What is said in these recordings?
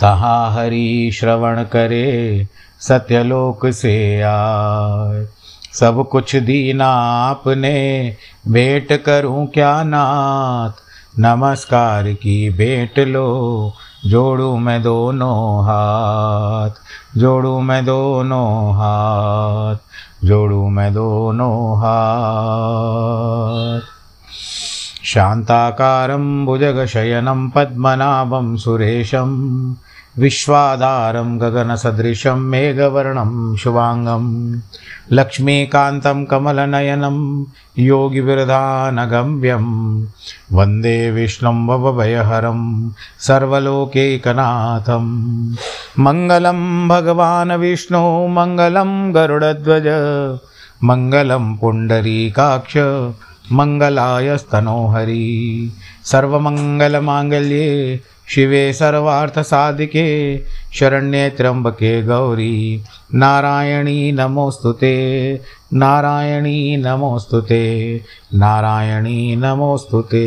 तहाँ हरि श्रवण करे, सत्यलोक से आए। सब कुछ दीना आपने, भेंट करूँ क्या नाथ? नमस्कार की भेंट लो, जोड़ू मैं दोनों हाथ। जोड़ू मैं दोनों हाथ, जोड़ू मैं दोनों हाथ। शान्ताकारं, भुजगशयनं, पद्मनाभं, सुरेशं विश्वाधारं गगनसदृशं मेघवर्णं शुभाङ्गं लक्ष्मीकान्तं कमलनयनं योगिविरधानगम्यं वंदे विष्णुं भवभयहरं सर्वलोकैकनाथं। मङ्गलं भगवान् विष्णु, मङ्गलं गरुडध्वज, मङ्गलं पुण्डरीकाक्ष, मङ्गलायस्तनोहरि। सर्वमङ्गलमाङ्गल्ये शिवे सर्वार्थसाधिके शरण्ये त्र्यम्बके गौरी। नारायणी नमोऽस्तु ते, नारायणी नमोऽस्तु ते, नारायणी नमोऽस्तु ते।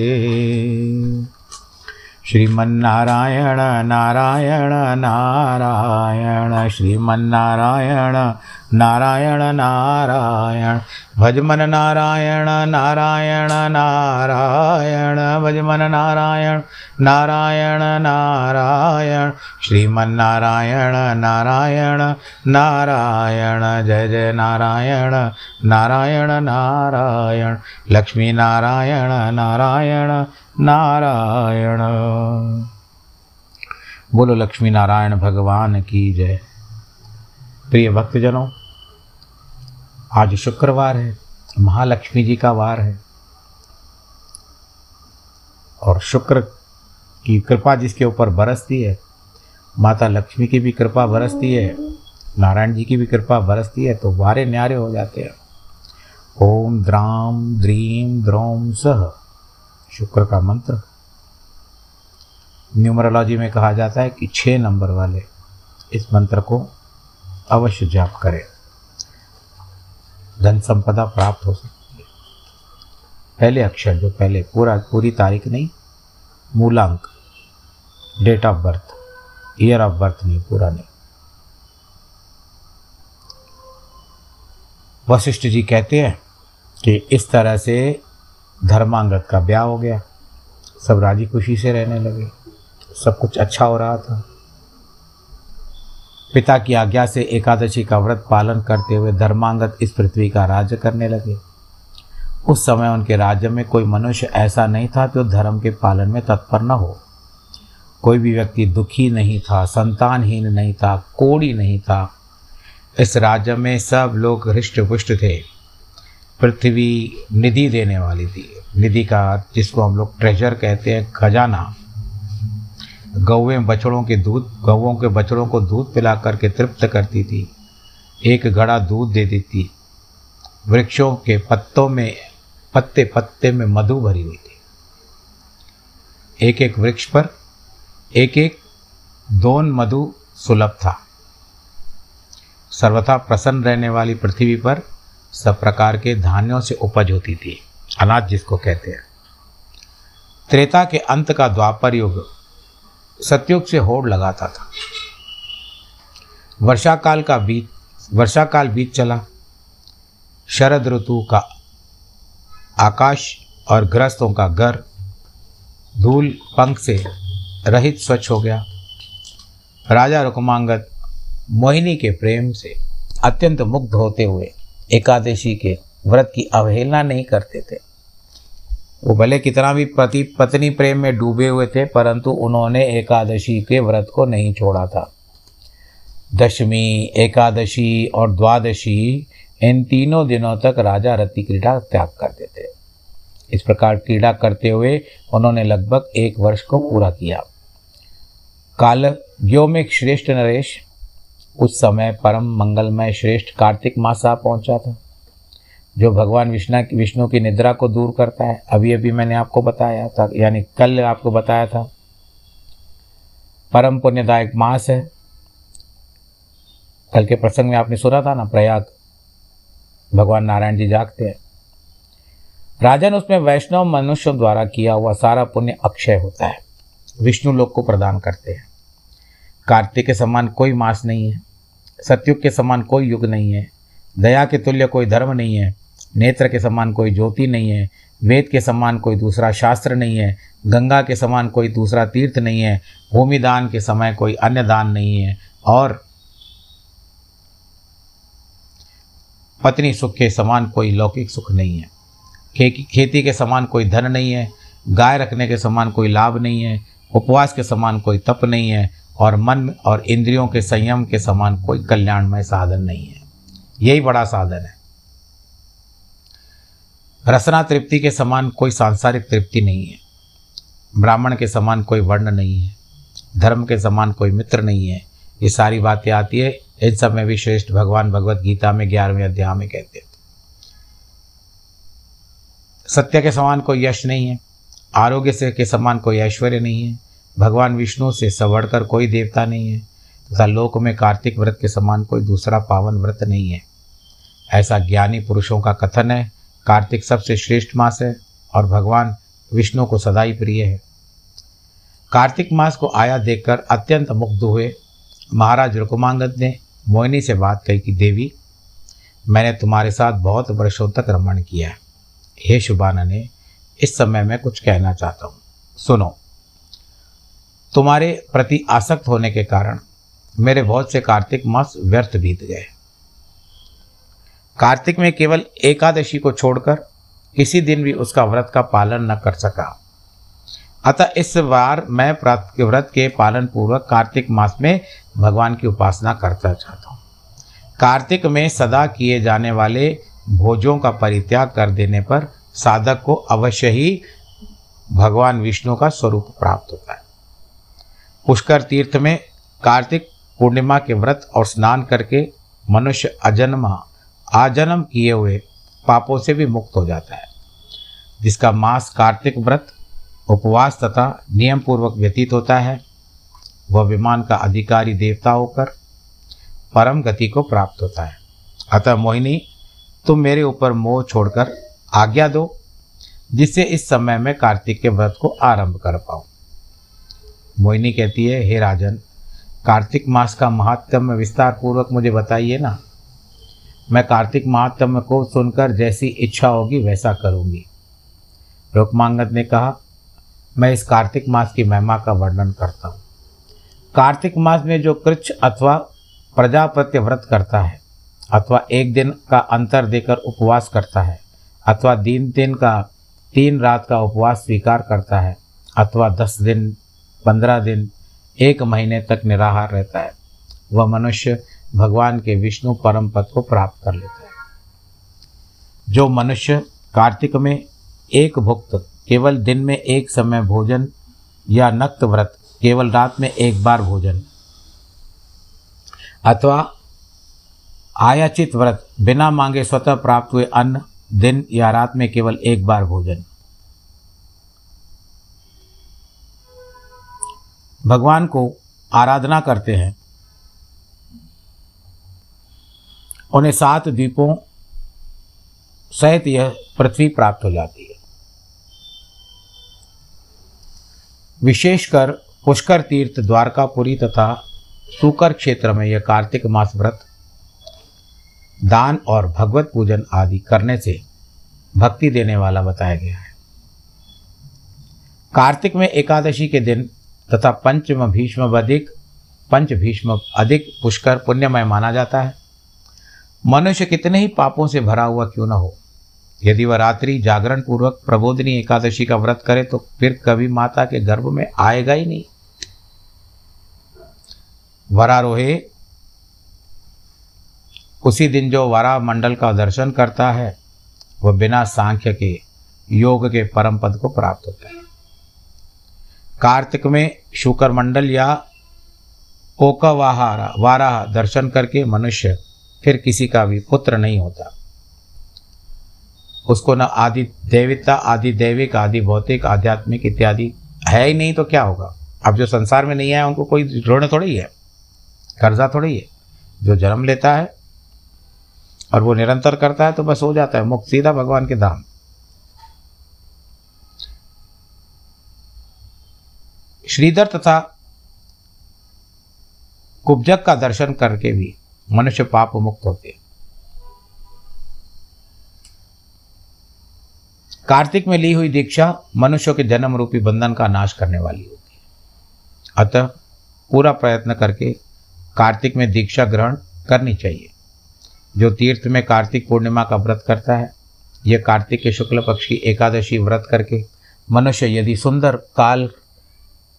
श्रीमन्नारायण, नारायण नारायण, श्रीमन्नारायण नारायण नारायण। भजमन नारायण नारायण नारायण। भजमन नारायण नारायण नारायण। श्रीमन्नारायण, नारायण नारायण। जय जय नारायण नारायण नारायण। लक्ष्मी नारायण नारायण। नारायण बोलो लक्ष्मी नारायण भगवान की जय। प्रिय भक्तजनों, आज शुक्रवार है, महालक्ष्मी जी का वार है, और शुक्र की कृपा जिसके ऊपर बरसती है, माता लक्ष्मी की भी कृपा बरसती है, नारायण जी की भी कृपा बरसती है तो वारे न्यारे हो जाते हैं। ओम द्राम द्रीम द्रोम सह, शुक्र का मंत्र। न्यूमरोलॉजी में कहा जाता है कि छः नंबर वाले इस मंत्र को अवश्य जाप करें। धन संपदा प्राप्त हो सकती है। पहले अक्षर जो पहले, पूरा, पूरी तारीख नहीं, मूलांक date of birth year of birth नहीं, पूरा नहीं। वशिष्ठ जी कहते हैं कि इस तरह से धर्मांगत का ब्याह हो गया। सब राज़ी खुशी से रहने लगे। सब कुछ अच्छा हो रहा था। पिता की आज्ञा से एकादशी का व्रत पालन करते हुए धर्मांगत इस पृथ्वी का राज्य करने लगे। उस समय उनके राज्य में कोई मनुष्य ऐसा नहीं था जो धर्म के पालन में तत्पर न हो। कोई भी व्यक्ति दुखी नहीं था, संतानहीन नहीं था, कोड़ी नहीं था। इस राज्य में सब लोग हृष्ट पुष्ट थे। पृथ्वी निधि देने वाली थी। निधि का जिसको हम लोग ट्रेजर कहते हैं, खजाना। गौवें बछड़ों के दूध, गौवों के बछड़ों को दूध पिला करके तृप्त करती थी। एक घड़ा दूध दे देती। थी वृक्षों के पत्तों में, पत्ते पत्ते में मधु भरी हुई थी। एक एक वृक्ष पर एक एक दोन मधु सुलभ था। सर्वथा प्रसन्न रहने वाली पृथ्वी पर सब प्रकार के धान्यों से उपज होती थी। अनाज जिसको कहते हैं। त्रेता के अंत का द्वापर युग सतयुग से होड़ लगाता था। वर्षा काल का बीत वर्षा काल बीत चला। शरद ऋतु का आकाश और ग्रस्तों का घर धूल, पंख से रहित स्वच्छ हो गया। राजा रुकमांगद मोहिनी के प्रेम से अत्यंत मुग्ध होते हुए एकादशी के व्रत की अवहेलना नहीं करते थे। वो भले कितना भी पति, पत्नी प्रेम में डूबे हुए थे, परंतु उन्होंने एकादशी के व्रत को नहीं छोड़ा था। दशमी, एकादशी और द्वादशी, इन तीनों दिनों तक राजा रति क्रीड़ा त्याग करते थे। इस प्रकार क्रीड़ा करते हुए उन्होंने लगभग एक वर्ष को पूरा किया। काल व्योमिक श्रेष्ठ नरेश, उस समय परम मंगलमय श्रेष्ठ कार्तिक मास आ पहुँचा था। जो भगवान विष्णु विष्णु की निद्रा को दूर करता है, अभी अभी मैंने आपको बताया था, यानी कल आपको बताया था। परम पुण्यदायक मास है। कल के प्रसंग में आपने सुना था ना, प्रयाग, भगवान नारायण जी जागते हैं। राजन उसमें वैष्णव मनुष्यों द्वारा किया हुआ सारा पुण्य अक्षय होता है। विष्णु लोक को प्रदान करते हैं। कार्तिक के समान कोई मास नहीं है। सत्युग के समान कोई युग नहीं है। दया के तुल्य कोई धर्म नहीं है। नेत्र के समान कोई ज्योति नहीं है, वेद के समान कोई दूसरा शास्त्र नहीं है, गंगा के समान कोई दूसरा तीर्थ नहीं है भूमि दान के समय कोई अन्य दान नहीं है। और पत्नी सुख के समान कोई लौकिक सुख नहीं है। खे खेती के समान कोई धन नहीं है, गाय रखने के समान कोई लाभ नहीं है, उपवास के समान कोई तप नहीं है, और मन और इंद्रियों के संयम के समान कोई कल्याणमय साधन नहीं है। यही बड़ा साधन है। रसना तृप्ति के समान कोई सांसारिक तृप्ति नहीं है। ब्राह्मण के समान कोई वर्ण नहीं है। धर्म के समान कोई मित्र नहीं है। ये सारी बातें आती है। इन सब में भी श्रेष्ठ भगवान भगवत गीता में ग्यारहवें अध्याय में कहते हैं। सत्य के समान कोई यश नहीं है। आरोग्य से के समान कोई ऐश्वर्य नहीं है। भगवान विष्णु से सवड़कर कोई देवता नहीं है। तथा लोक में कार्तिक व्रत के समान कोई दूसरा पावन व्रत नहीं है। ऐसा ज्ञानी पुरुषों का कथन है। कार्तिक सबसे श्रेष्ठ मास है और भगवान विष्णु को सदा ही प्रिय है। कार्तिक मास को आया देखकर अत्यंत मुग्ध हुए। महाराज रुकुमांगद ने मोहिनी से बात कही कि, देवी, मैंने तुम्हारे साथ बहुत वर्षों तक रमण किया है। हे शुभाना ने इस समय मैं कुछ कहना चाहता हूँ। सुनो। तुम्हारे प्रति आसक्त होने के कारण मेरे बहुत से कार्तिक मास व्यर्थ बीत गए। कार्तिक में केवल एकादशी को छोड़कर किसी दिन भी उसका व्रत का पालन न कर सका। अतः इस बार मैं व्रत के पालन पूर्वक कार्तिक मास में भगवान की उपासना करता चाहता हूँ। कार्तिक में सदा किए जाने वाले भोजों का परित्याग कर देने पर साधक को अवश्य ही भगवान विष्णु का स्वरूप प्राप्त होता है। पुष्कर तीर्थ में कार्तिक पूर्णिमा के व्रत और स्नान करके मनुष्य अजन्मा आजन्म किए हुए पापों से भी मुक्त हो जाता है, जिसका मास कार्तिक व्रत, उपवास तथा नियम पूर्वक व्यतीत होता है। वह विमान का अधिकारी देवता होकर परम गति को प्राप्त होता है। अतः मोहिनी, तुम मेरे ऊपर मोह छोड़कर आज्ञा दो, जिससे इस समय में कार्तिक के व्रत को आरंभ कर पाऊँ। मोहिनी कहती है, हे राजन, कार्तिक मास का महात्म्य विस्तार पूर्वक मुझे बताइए ना मैं कार्तिक महात्म को सुनकर जैसी इच्छा होगी, वैसा करूँगी। रुकमांगत ने कहा, मैं इस कार्तिक मास की महिमा का वर्णन करता हूँ। कार्तिक मास में जो कृच्छ अथवा प्रजापत्य व्रत करता है, अथवा एक दिन का अंतर देकर उपवास करता है, अथवा दिन दिन का, तीन रात का उपवास स्वीकार करता है, अथवा दस दिन, पंद्रह दिन, एक महीने तक निराहार रहता है, वह मनुष्य भगवान के विष्णु परम पद को प्राप्त कर लेता है। जो मनुष्य कार्तिक में एक भुक्त, केवल दिन में एक समय भोजन या नक्त व्रत, केवल रात में एक बार भोजन, अथवा आयाचित व्रत, बिना मांगे स्वतः प्राप्त हुए अन्न, दिन या रात में केवल एक बार भोजन। भगवान को आराधना करते हैं। उन्हें सात द्वीपों सहित यह पृथ्वी प्राप्त हो जाती है। विशेषकर पुष्कर तीर्थ द्वारकापुरी तथा सुकर क्षेत्र में यह कार्तिक मास व्रत, दान और भगवत पूजन आदि करने से भक्ति देने वाला बताया गया है। कार्तिक में एकादशी के दिन तथा पंचम, भीष्म अधिक पंच भीष्म अधिक पुष्कर पुण्यमय माना जाता है। मनुष्य कितने ही पापों से भरा हुआ क्यों न हो? यदि वह रात्रि जागरण पूर्वक प्रबोधनी एकादशी का व्रत करे तो फिर कभी माता के गर्भ में आएगा ही नहीं। वरारोहे, उसी दिन जो वरा मंडल का दर्शन करता है, वह बिना सांख्य के, योग के परम पद को प्राप्त होता है। कार्तिक में शुकर मंडल या ओकवाहारा, वाराह दर्शन करके मनुष्य फिर किसी का भी पुत्र नहीं होता। उसको ना आदि देविता आदि दैविक, आदि भौतिक, आध्यात्मिक इत्यादि है ही नहीं तो क्या होगा? अब जो संसार में नहीं आया, उनको कोई ऋण थोड़ी है, कर्जा थोड़ी है। जो जन्म लेता है और वो निरंतर करता है तो बस हो जाता है मुक्त, सीधा भगवान के धाम। श्रीधर तथा कुब्जक का दर्शन करके भी मनुष्य पाप मुक्त होते कार्तिक में ली हुई दीक्षा मनुष्यों के जन्म रूपी बंधन का नाश करने वाली होती है। अतः पूरा प्रयत्न करके कार्तिक में दीक्षा ग्रहण करनी चाहिए। जो तीर्थ में कार्तिक पूर्णिमा का व्रत करता है यह कार्तिक के शुक्ल पक्ष की एकादशी व्रत करके मनुष्य यदि सुंदर काल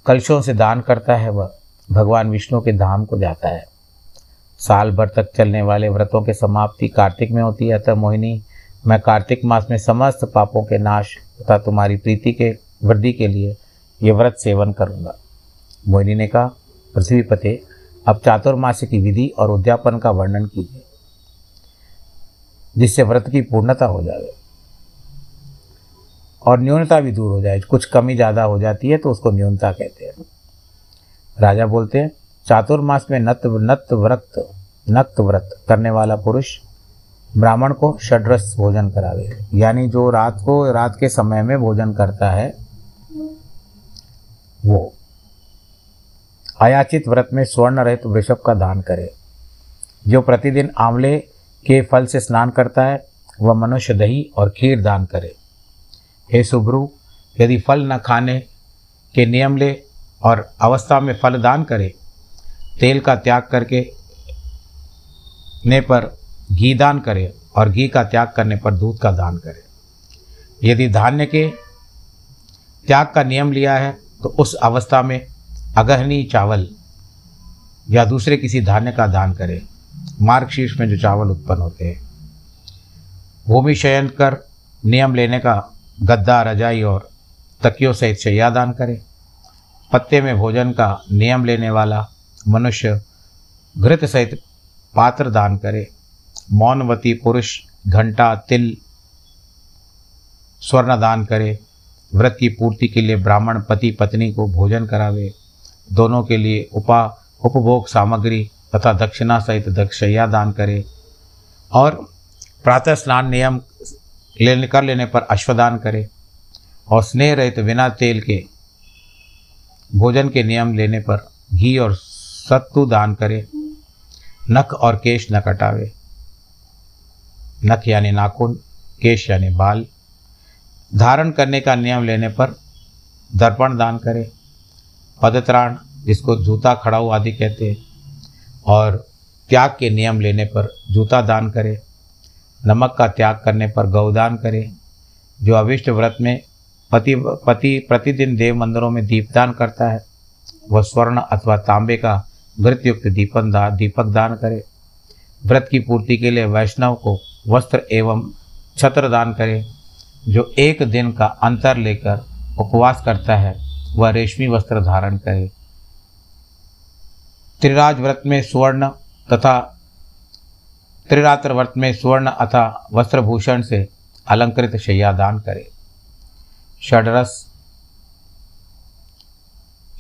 कलशों से दान करता है, वह भगवान विष्णु के धाम को जाता है। साल भर तक चलने वाले व्रतों की समाप्ति कार्तिक में होती है। अतः मोहिनी, मैं कार्तिक मास में समस्त पापों के नाश तथा तुम्हारी प्रीति के, वृद्धि के लिए ये व्रत सेवन करूँगा। मोहिनी ने कहा, पृथ्वी पते, अब चातुर्मास्य की विधि और उद्यापन का वर्णन कीजिए, जिससे व्रत की पूर्णता हो जाए और न्यूनता भी दूर हो जाए। कुछ कमी ज़्यादा हो जाती है तो उसको न्यूनता कहते हैं। राजा बोलते हैं चातुर्मास में नत नत व्रत नक्त व्रत करने वाला पुरुष ब्राह्मण को षड्रस भोजन करावे। यानी जो रात को, रात के समय में भोजन करता है, वो अयाचित व्रत में स्वर्ण रहित वृषभ का दान करे। जो प्रतिदिन आंवले के फल से स्नान करता है, वह मनुष्य दही और खीर दान करे। हे सुभ्रु, यदि फल न खाने के नियम ले और अवस्था में फल दान करे तेल का त्याग करके ने पर घी दान करे और घी का त्याग करने पर दूध का दान करे। यदि धान्य के त्याग का नियम लिया है तो उस अवस्था में अगहनी चावल या दूसरे किसी धान्य का दान करे। मार्गशीर्ष में जो चावल उत्पन्न होते हैं, भूमि शयन कर नियम लेने का गद्दा, रजाई और तकियों सहित शैया दान करें। पत्ते में भोजन का नियम लेने वाला मनुष्य घृत सहित पात्र दान करे। मौनवती पुरुष घंटा तिल स्वर्ण दान करे। व्रत की पूर्ति के लिए ब्राह्मण पति पत्नी को भोजन करावे। दोनों के लिए उपा, उपभोग सामग्री तथा दक्षिणा सहित दक्षया दान करे। और प्रातः स्नान नियम लेने, कर लेने पर अश्वदान करे। और स्नेह रहित बिना तेल के भोजन के नियम लेने पर घी और सत्तु दान करे, नख और केश न कटावे। नख यानी नाखून, केश यानी बाल। धारण करने का नियम लेने पर दर्पण दान करे। पदत्राण, जिसको जूता, खड़ाऊ आदि कहते हैं, और त्याग के नियम लेने पर जूता दान करे। नमक का त्याग करने पर गौदान करे, जो अविष्ट व्रत में पति पति प्रतिदिन देव मंदिरों में दीपदान करता है, वह स्वर्ण अथवा तांबे का घृतयुक्त दीपन दा, दीपक दान करे। व्रत की पूर्ति के लिए वैष्णव को वस्त्र एवं छत्र दान करे, जो एक दिन का अंतर लेकर उपवास करता है, वह रेशमी वस्त्र धारण करे। त्रिराज व्रत में स्वर्ण तथा त्रिरात्र व्रत में स्वर्ण अथा वस्त्रभूषण से अलंकृत शैया दान करे। षडरस,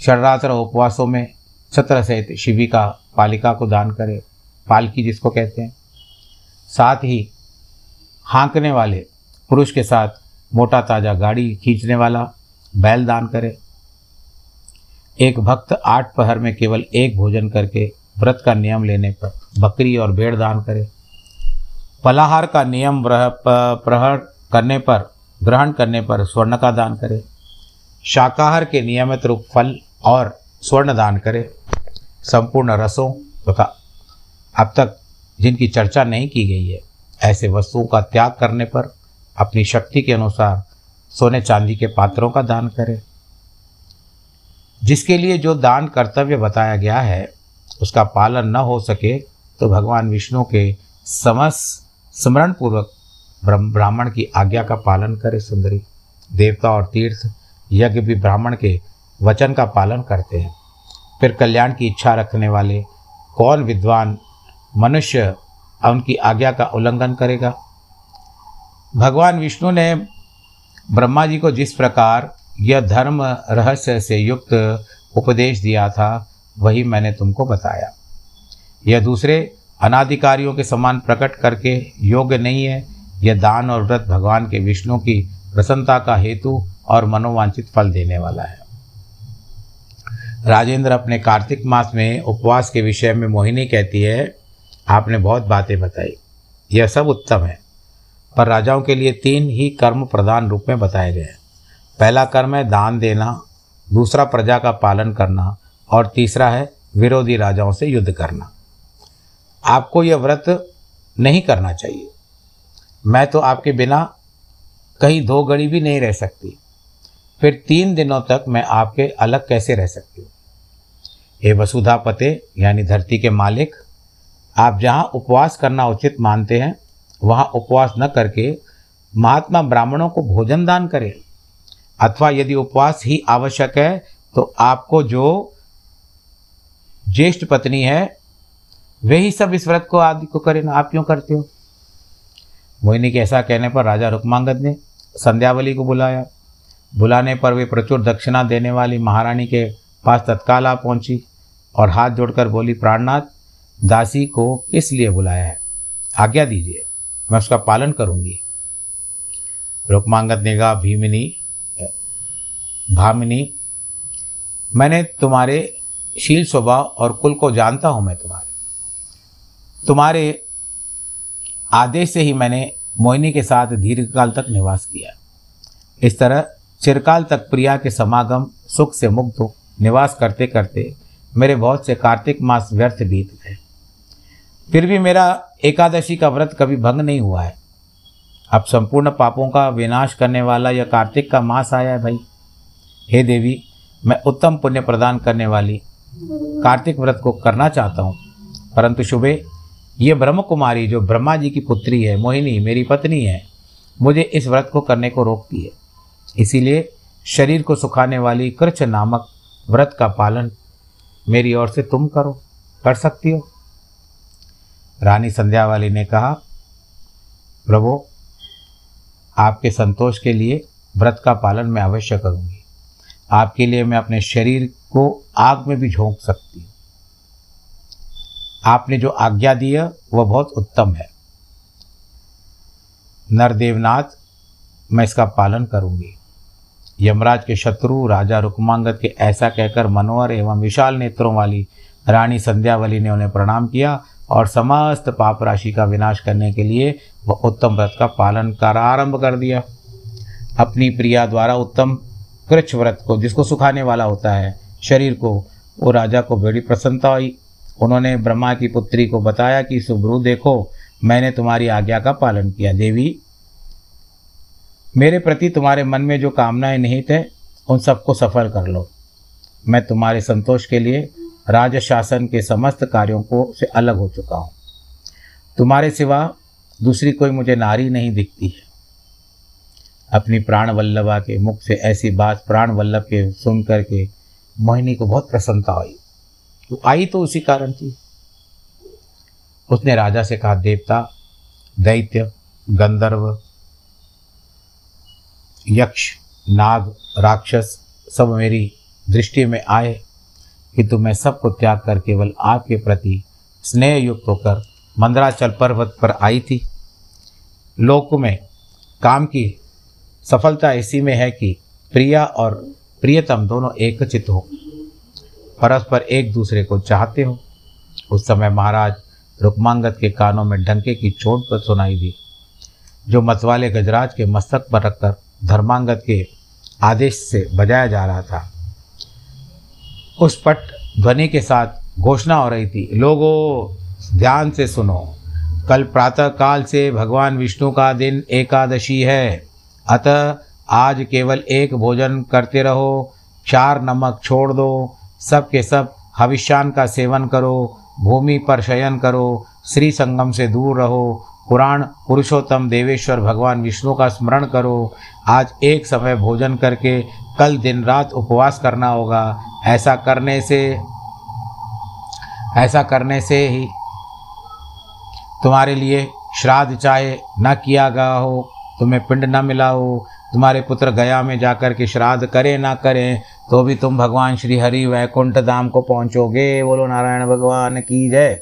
षडरात्र उपवासों में छत्र सहित शिविका पालिका को दान करे, पालकी जिसको कहते हैं। साथ ही हाँकने वाले पुरुष के साथ मोटा ताज़ा गाड़ी खींचने वाला बैल दान करे। एक भक्त आठ पहर में केवल एक भोजन करके व्रत का नियम लेने पर बकरी और भेड़ दान करे। फलाहार का नियम प्रहर करने पर, ग्रहण करने पर स्वर्ण का दान करे। शाकाहार के नियमित रूप फल और स्वर्ण दान करे, संपूर्ण रसों तथा तो अब तक जिनकी चर्चा नहीं की गई है, ऐसे वस्तुओं का त्याग करने पर अपनी शक्ति के अनुसार सोने चांदी के पात्रों का दान करें। जिसके लिए जो दान कर्तव्य बताया गया है, उसका पालन न हो सके तो भगवान विष्णु के समस स्मरण पूर्वक ब्राह्मण की आज्ञा का पालन करे, सुंदरी। देवता और तीर्थ यज्ञ भी ब्राह्मण के वचन का पालन करते हैं। फिर कल्याण की इच्छा रखने वाले, कौन विद्वान मनुष्य उनकी आज्ञा का उल्लंघन करेगा? भगवान विष्णु ने ब्रह्मा जी को जिस प्रकार यह धर्म रहस्य से युक्त उपदेश दिया था, वही मैंने तुमको बताया। यह दूसरे अनाधिकारियों के समान प्रकट करके योग्य नहीं है। यह दान और व्रत भगवान के विष्णु की प्रसन्नता का हेतु और मनोवांछित फल देने वाला है। राजेंद्र अपने कार्तिक मास में उपवास के विषय में मोहिनी कहती है, आपने बहुत बातें बताई। यह सब उत्तम है, पर राजाओं के लिए तीन ही कर्म प्रधान रूप में बताए गए हैं। पहला कर्म है दान देना, दूसरा प्रजा का पालन करना, और तीसरा है विरोधी राजाओं से युद्ध करना। आपको यह व्रत नहीं करना चाहिए। मैं तो आपके बिना कहीं दो घड़ी भी नहीं रह सकती। फिर तीन दिनों तक मैं आपके अलग कैसे रह सकती हूँ? हे वसुधा पते यानी धरती के मालिक, आप जहाँ उपवास करना उचित मानते हैं, वहाँ उपवास न करके महात्मा ब्राह्मणों को भोजन दान करें। अथवा यदि उपवास ही आवश्यक है तो आपको जो ज्येष्ठ पत्नी है, वे ही सब इस व्रत को आदि को करें ना आप क्यों करते हो? मोहिनी के ऐसा कहने पर राजा रुक्मांगद ने संध्यावली को बुलाया। बुलाने पर वे प्रचुर दक्षिणा देने वाली महारानी के पास तत्काल आ पहुँची और हाथ जोड़कर बोली, प्राणनाथ, दासी को किस लिए बुलाया है? आज्ञा दीजिए, मैं उसका पालन करूँगी। रुकमांगत ने कहा, भीमिनी, भामिनी, मैंने तुम्हारे शील स्वभाव और कुल को जानता हूँ मैं तुम्हारे। तुम्हारे आदेश से ही मैंने मोहिनी के साथ दीर्घकाल तक निवास किया। इस तरह चिरकाल तक प्रिया के समागम सुख से मुक्त हो निवास करते करते मेरे बहुत से कार्तिक मास व्यर्थ बीत गए। फिर भी मेरा एकादशी का व्रत कभी भंग नहीं हुआ है। अब संपूर्ण पापों का विनाश करने वाला यह कार्तिक का मास आया है भाई। हे देवी, मैं उत्तम पुण्य प्रदान करने वाली कार्तिक व्रत को करना चाहता हूँ। परंतु शुभे, ये ब्रह्म कुमारी जो ब्रह्मा जी की पुत्री है, मोहिनी, मेरी पत्नी है, मुझे इस व्रत को करने को रोकती है। इसीलिए शरीर को सुखाने वाली कृच नामक व्रत का पालन मेरी ओर से तुम करो, कर सकती हो। रानी संध्या वाली ने कहा, प्रभु, आपके संतोष के लिए व्रत का पालन मैं अवश्य करूँगी। आपके लिए मैं अपने शरीर को आग में भी झोंक सकती हूँ। आपने जो आज्ञा दी है, वह बहुत उत्तम है। नरदेवनाथ, मैं इसका पालन करूँगी। यमराज के शत्रु, राजा रुकमांगत के ऐसा कहकर मनोहर एवं विशाल नेत्रों वाली रानी संध्यावली ने उन्हें प्रणाम किया और समस्त पाप राशि का विनाश करने के लिए वह उत्तम व्रत का पालन कर आरंभ कर दिया। अपनी प्रिया द्वारा उत्तम कृच्छ व्रत को, जिसको सुखाने वाला होता है, शरीर को, वो राजा को बड़ी प्रसन्नता हुई। उन्होंने ब्रह्मा की पुत्री को बताया कि, सुब्रू, देखो, मैंने तुम्हारी आज्ञा का पालन किया। देवी मेरे प्रति तुम्हारे मन में जो कामनाएँ निहित है, उन सबको सफल कर लो। मैं तुम्हारे संतोष के लिए राज शासन के समस्त कार्यों को से अलग हो चुका हूँ। तुम्हारे सिवा दूसरी कोई मुझे नारी नहीं दिखती है। अपनी प्राण वल्लभा के मुख से ऐसी बात प्राण वल्लभ के सुन करके मोहिनी को बहुत प्रसन्नता हुई वो आई तो उसी कारण थी। उसने राजा से कहा, देवता, दैत्य, गंधर्व यक्ष, नाग, राक्षस सब मेरी दृष्टि में आए किंतु मैं सबको त्याग कर केवल आपके प्रति स्नेह युक्त होकर मंदराचल पर्वत पर आई थी। लोक में काम की सफलता इसी में है कि प्रिया और प्रियतम दोनों एकचित हो। परस्पर एक दूसरे को चाहते हो। उस समय महाराज रुक्मांगत के कानों में डंके की चोट पर सुनाई दी, जो मतवाले गजराज के मस्तक पर रखकर धर्मांगत के आदेश से बजाया जा रहा था। उस पट ध्वनि के साथ घोषणा हो रही थी, लोगों, ध्यान से सुनो। कल प्रातः काल से भगवान विष्णु का दिन एकादशी है। अतः आज केवल एक भोजन करते रहो, चार नमक छोड़ दो, सब के सब हविष्यान का सेवन करो, भूमि पर शयन करो, श्री संगम से दूर रहो पुराण पुरुषोत्तम देवेश्वर भगवान विष्णु का स्मरण करो। आज एक समय भोजन करके कल दिन रात उपवास करना होगा। ऐसा करने से, ऐसा करने से ही तुम्हारे लिए श्राद्ध चाहे न किया गया हो, तुम्हें पिंड न मिला हो, तुम्हारे पुत्र गया में जाकर के श्राद्ध करें ना करें तो भी तुम भगवान श्री हरि वैकुंठ धाम को पहुँचोगे। बोलो नारायण भगवान की जय।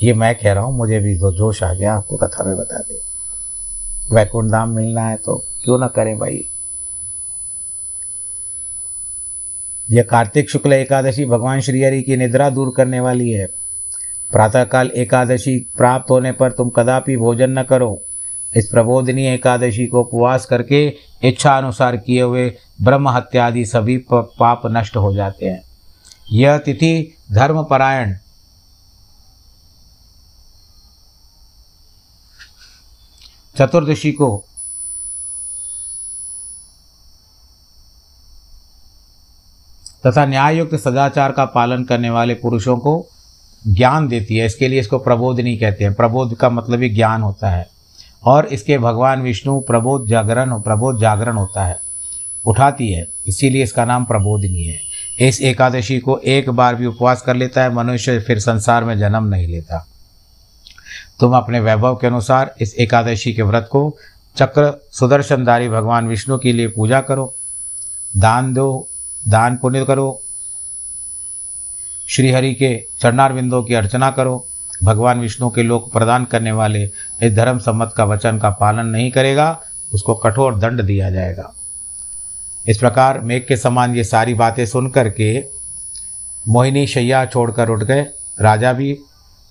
ये मैं कह रहा हूँ, मुझे भी तो जोश आ गया, आपको कथा में बता दे। वैकुंठ धाम मिलना है तो क्यों ना करें भाई? यह कार्तिक शुक्ल एकादशी भगवान श्री हरि की निद्रा दूर करने वाली है। प्रातःकाल एकादशी प्राप्त होने पर तुम कदापि भोजन न करो। इस प्रबोधनी एकादशी को उपवास करके इच्छा अनुसार किए हुए ब्रह्म हत्यादि सभी पाप नष्ट हो जाते हैं। यह तिथि धर्मपरायण चतुर्दशी को। तथा न्यायुक्त सदाचार का पालन करने वाले पुरुषों को ज्ञान देती है। इसके लिए इसको प्रबोधनी कहते हैं। प्रबोध का मतलब ही ज्ञान होता है। और इसके भगवान विष्णु प्रबोध जागरण प्रबोध जागरण होता है। उठाती है। इसीलिए इसका नाम प्रबोधनी है। इस एकादशी को एक बार भी उपवास कर लेता है। मनुष्य फिर संसार में जन्म नहीं लेता। तुम अपने वैभव के अनुसार इस एकादशी के व्रत को चक्र सुदर्शनधारी भगवान विष्णु के लिए पूजा करो। दान दो, दान पुण्य करो। श्रीहरि के चरणार चरणारविंदों की अर्चना करो। भगवान विष्णु के लोक प्रदान करने वाले इस धर्म सम्मत का वचन का पालन नहीं करेगा, उसको कठोर दंड दिया जाएगा। इस प्रकार मेघ के समान ये सारी बातें सुन करके मोहिनी शैया छोड़कर उठ गए। राजा भी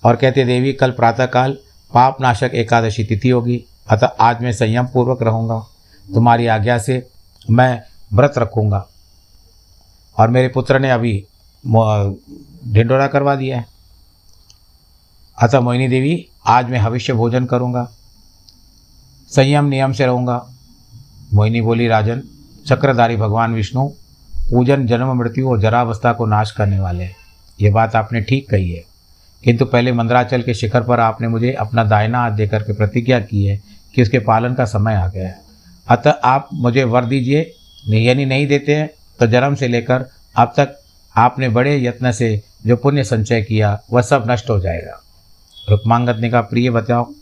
और कहते देवी, कल प्रातःकाल पाप नाशक एकादशी तिथि होगी। अतः आज मैं संयम पूर्वक रहूँगा। तुम्हारी आज्ञा से मैं व्रत रखूँगा। और मेरे पुत्र ने अभी ढिंडोरा करवा दिया है। अतः मोहिनी देवी, आज मैं भविष्य भोजन करूँगा। संयम नियम से रहूँगा। मोहिनी बोली, राजन, चक्रधारी भगवान विष्णु पूजन, जन्म, मृत्यु और जरावस्था को नाश करने वाले हैं। ये बात आपने ठीक कही है। किंतु पहले मंदराचल के शिखर पर आपने मुझे अपना दायना हाथ देकर के प्रतिज्ञा की है कि उसके पालन का समय आ गया है। अतः आप मुझे वर दीजिए यानी नहीं देते हैं तो जन्म से लेकर अब तक आपने बड़े यत्न से जो पुण्य संचय किया, वह सब नष्ट हो जाएगा। रुक्मांगत ने कहा, प्रिय बताओ,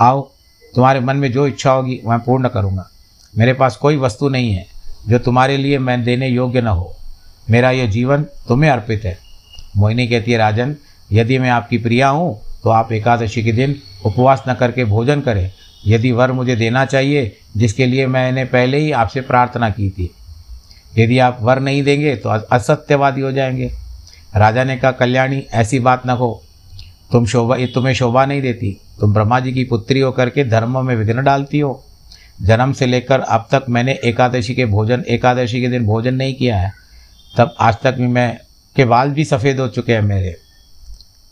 आओ, तुम्हारे मन में जो इच्छा होगी, मैं पूर्ण करूँगा। मेरे पास कोई वस्तु नहीं है, जो तुम्हारे लिए मैं देने योग्य न हो। मेरा यह जीवन तुम्हें अर्पित है। मोहिनी कहती है, राजन यदि मैं आपकी प्रिया हूँ तो आप एकादशी के दिन उपवास न करके भोजन करें। यदि वर मुझे देना चाहिए, जिसके लिए मैंने पहले ही आपसे प्रार्थना की थी। यदि आप वर नहीं देंगे तो असत्यवादी हो जाएँगे। राजा ने कहा, कल्याणी, ऐसी बात न हो। तुम शोभा ये तुम्हें शोभा नहीं देती। तुम ब्रह्मा जी की पुत्री होकर के धर्म में विघ्न डालती हो। जन्म से लेकर अब तक मैंने एकादशी के भोजन एकादशी के दिन भोजन नहीं किया है। तब आज तक भी मैं के बाल भी सफ़ेद हो चुके हैं मेरे।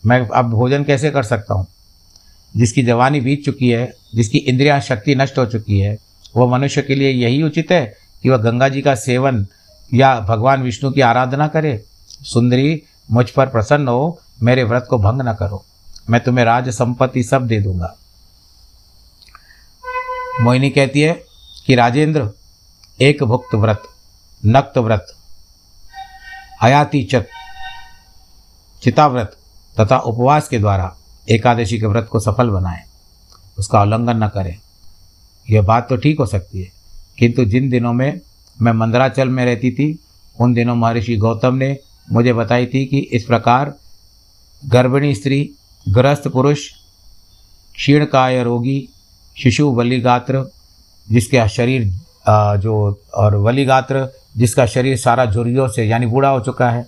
मैं अब भोजन कैसे कर सकता हूँ? जिसकी जवानी बीत चुकी है, जिसकी इंद्रिया शक्ति नष्ट हो चुकी है, वह मनुष्य के लिए यही उचित है कि वह गंगा जी का सेवन या भगवान विष्णु की आराधना करे। सुंदरी, मुझ पर प्रसन्न हो, मेरे व्रत को भंग न करो। मैं तुम्हें राज संपत्ति सब दे दूँगा। मोहिनी कहती है कि, राजेंद्र, एक भुक्त व्रत, नक्त व्रत, हयाती चक, चिताव्रत तथा उपवास के द्वारा एकादशी के व्रत को सफल बनाएँ। उसका उल्लंघन न करें। यह बात तो ठीक हो सकती है, किंतु जिन दिनों में मैं मंदराचल में रहती थी, उन दिनों महर्षि गौतम ने मुझे बताई थी कि इस प्रकार गर्भिणी स्त्री ग्रस्त पुरुष, क्षीणकाय रोगी, शिशु वलिगात्र जिसके शरीर जो, और वलिगात्र जिसका शरीर सारा झुर्रियों से, यानी बूढ़ा हो चुका है,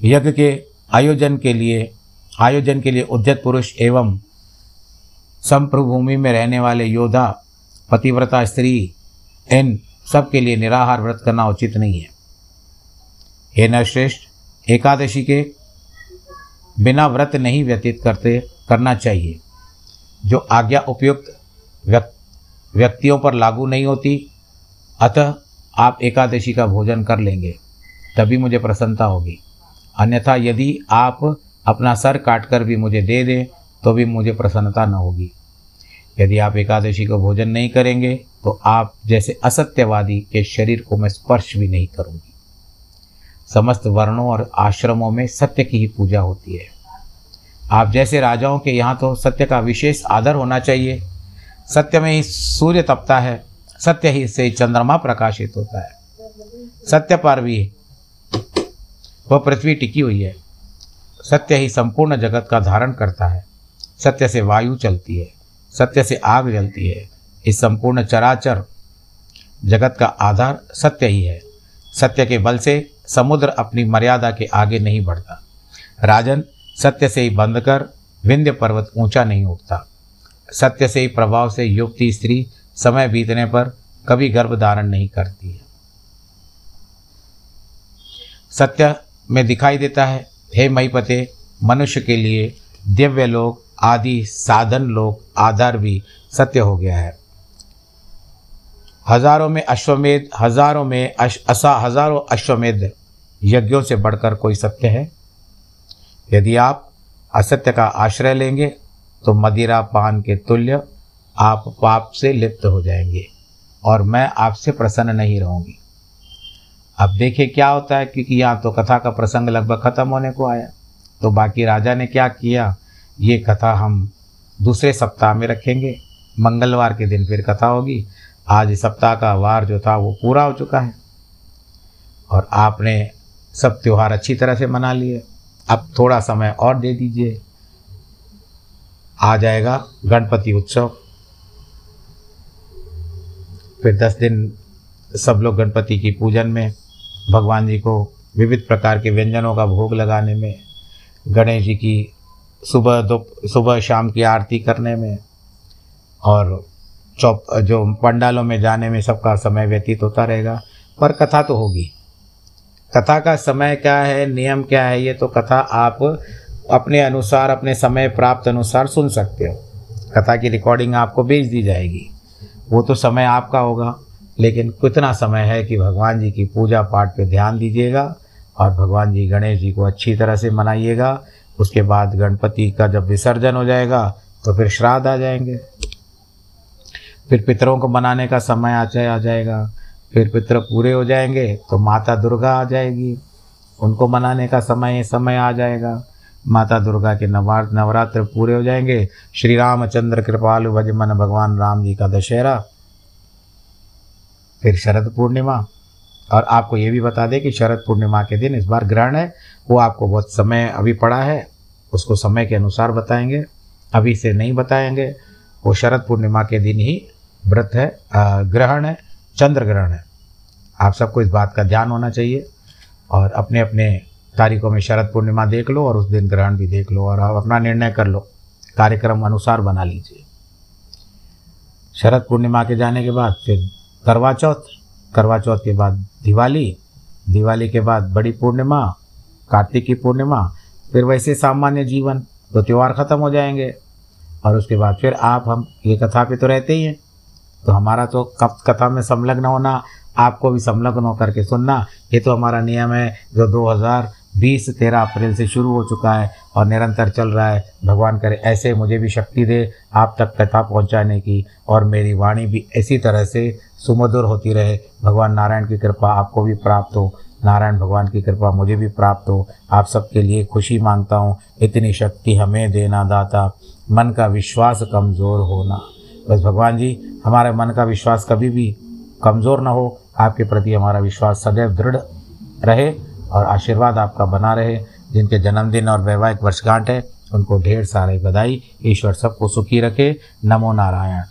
यज्ञ के आयोजन के लिए, आयोजन के लिए उद्यत पुरुष एवं संप्रभूमि में रहने वाले योद्धा, पतिव्रता स्त्री, इन सब के लिए निराहार व्रत करना उचित नहीं है। हे नरश्रेष्ठ, एकादशी के बिना व्रत नहीं व्यतीत करते, करना चाहिए। जो आज्ञा उपयुक्त व्यक्तियों पर लागू नहीं होती, अतः आप एकादशी का भोजन कर लेंगे, तभी मुझे प्रसन्नता होगी। अन्यथा यदि आप अपना सर काट कर भी मुझे दे दें तो भी मुझे प्रसन्नता न होगी। यदि आप एकादशी को भोजन नहीं करेंगे तो आप जैसे असत्यवादी के शरीर को मैं स्पर्श भी नहीं करूँगी। समस्त वर्णों और आश्रमों में सत्य की ही पूजा होती है। आप जैसे राजाओं के यहाँ तो सत्य का विशेष आदर होना चाहिए। सत्य में ही सूर्य तपता है, सत्य ही से चंद्रमा प्रकाशित होता है। सत्य पर भी वह पृथ्वी टिकी हुई है। सत्य ही संपूर्ण जगत का धारण करता है। सत्य से वायु चलती है। सत्य से आग जलती है। इस संपूर्ण चराचर जगत का आधार सत्य ही है। सत्य के बल से समुद्र अपनी मर्यादा के आगे नहीं बढ़ता। राजन सत्य से ही बंद कर विंध्य पर्वत ऊँचा नहीं उठता। सत्य से ही प्रभाव से युक्ति स्त्री समय बीतने पर कभी गर्भ धारण नहीं करती है। सत्य में दिखाई देता है। हे महीपते मनुष्य के लिए दिव्य लोक आदि साधन लोक आधार भी सत्य हो गया है। हज़ारों में अश्वमेध हज़ारों में अश, असा हज़ारों अश्वमेध यज्ञों से बढ़कर कोई सत्य है? यदि आप असत्य का आश्रय लेंगे तो मदिरा पान के तुल्य आप पाप से लिप्त हो जाएँगे और मैं आपसे प्रसन्न नहीं रहूँगी। अब देखिए क्या होता है, क्योंकि यहाँ तो कथा का प्रसंग लगभग ख़त्म होने को आया। तो बाकी राजा ने क्या किया, ये कथा हम दूसरे सप्ताह में रखेंगे। मंगलवार के दिन फिर कथा होगी। आज सप्ताह का वार जो था, वो पूरा हो चुका है। और आपने सब त्यौहार अच्छी तरह से मना लिए। अब थोड़ा समय और दे दीजिए। आ जाएगा गणपति उत्सव। फिर दस दिन सब लोग गणपति की पूजन में भगवान जी को विविध प्रकार के व्यंजनों का भोग लगाने में, गणेश जी की सुबह दो, सुबह शाम की आरती करने में और चौप, जो पंडालों में जाने में सबका समय व्यतीत होता रहेगा। पर कथा तो होगी। कथा का समय क्या है, नियम क्या है, ये तो कथा आप अपने अनुसार, अपने समय प्राप्त अनुसार सुन सकते हो। कथा की रिकॉर्डिंग आपको भेज दी जाएगी। वो तो समय आपका होगा। लेकिन कितना समय है कि भगवान जी की पूजा पाठ पे ध्यान दीजिएगा और भगवान जी गणेश जी को अच्छी तरह से मनाइएगा। उसके बाद गणपति का जब विसर्जन हो जाएगा तो फिर श्राद्ध आ जाएँगे। फिर पितरों को मनाने का समय आ जाए, आ जाएगा। फिर पितर पूरे हो जाएँगे तो माता दुर्गा आ जाएगी। उनको मनाने का समय समय आ जाएगा। माता दुर्गा के नवा, नवरात्र पूरे हो जाएँगे। श्री रामचंद्र कृपालु भजमन भगवान राम जी का दशहरा। फिर शरद पूर्णिमा। और आपको ये भी बता दें कि शरद पूर्णिमा के दिन इस बार ग्रहण है। वो आपको बहुत समय अभी पड़ा है, उसको समय के अनुसार बताएँगे। अभी से नहीं बताएँगे। वो शरद पूर्णिमा के दिन ही व्रत है ग्रहण है, चंद्र ग्रहण है। आप सबको इस बात का ध्यान होना चाहिए। और अपने अपने तारीखों में शरद पूर्णिमा देख लो और उस दिन ग्रहण भी देख लो और आप अपना निर्णय कर लो। कार्यक्रम अनुसार बना लीजिए। शरद पूर्णिमा के जाने के बाद फिर करवा चौथ करवा चौथ के बाद दिवाली। दिवाली के बाद बड़ी पूर्णिमा, कार्तिक की पूर्णिमा, फिर वैसे सामान्य जीवन तो त्यौहार ख़त्म हो जाएँगे। और उसके बाद फिर आप हम, ये कथा पे तो रहते ही हैं। तो हमारा तो कब कथा में संलग्न होना, आपको भी संलग्न होकर के सुनना, ये तो हमारा नियम है, जो 2020 तेरह अप्रैल से शुरू हो चुका है और निरंतर चल रहा है। भगवान करे, ऐसे मुझे भी शक्ति दे आप तक कथा पहुँचाने की और मेरी वाणी भी इसी तरह से सुमधुर होती रहे। भगवान नारायण की कृपा आपको भी प्राप्त हो। नारायण भगवान की कृपा मुझे भी प्राप्त हो। आप सबके लिए खुशी माँगता हूँ। इतनी शक्ति हमें देना दाता। मन का विश्वास कमज़ोर होना। बस भगवान जी, हमारे मन का विश्वास कभी भी कमज़ोर ना हो। आपके प्रति हमारा विश्वास सदैव दृढ़ रहे। और आशीर्वाद आपका बना रहे। जिनके जन्मदिन और वैवाहिक वर्षगांठ है, उनको ढेर सारे बधाई। ईश्वर सबको सुखी रखे। नमो नारायण।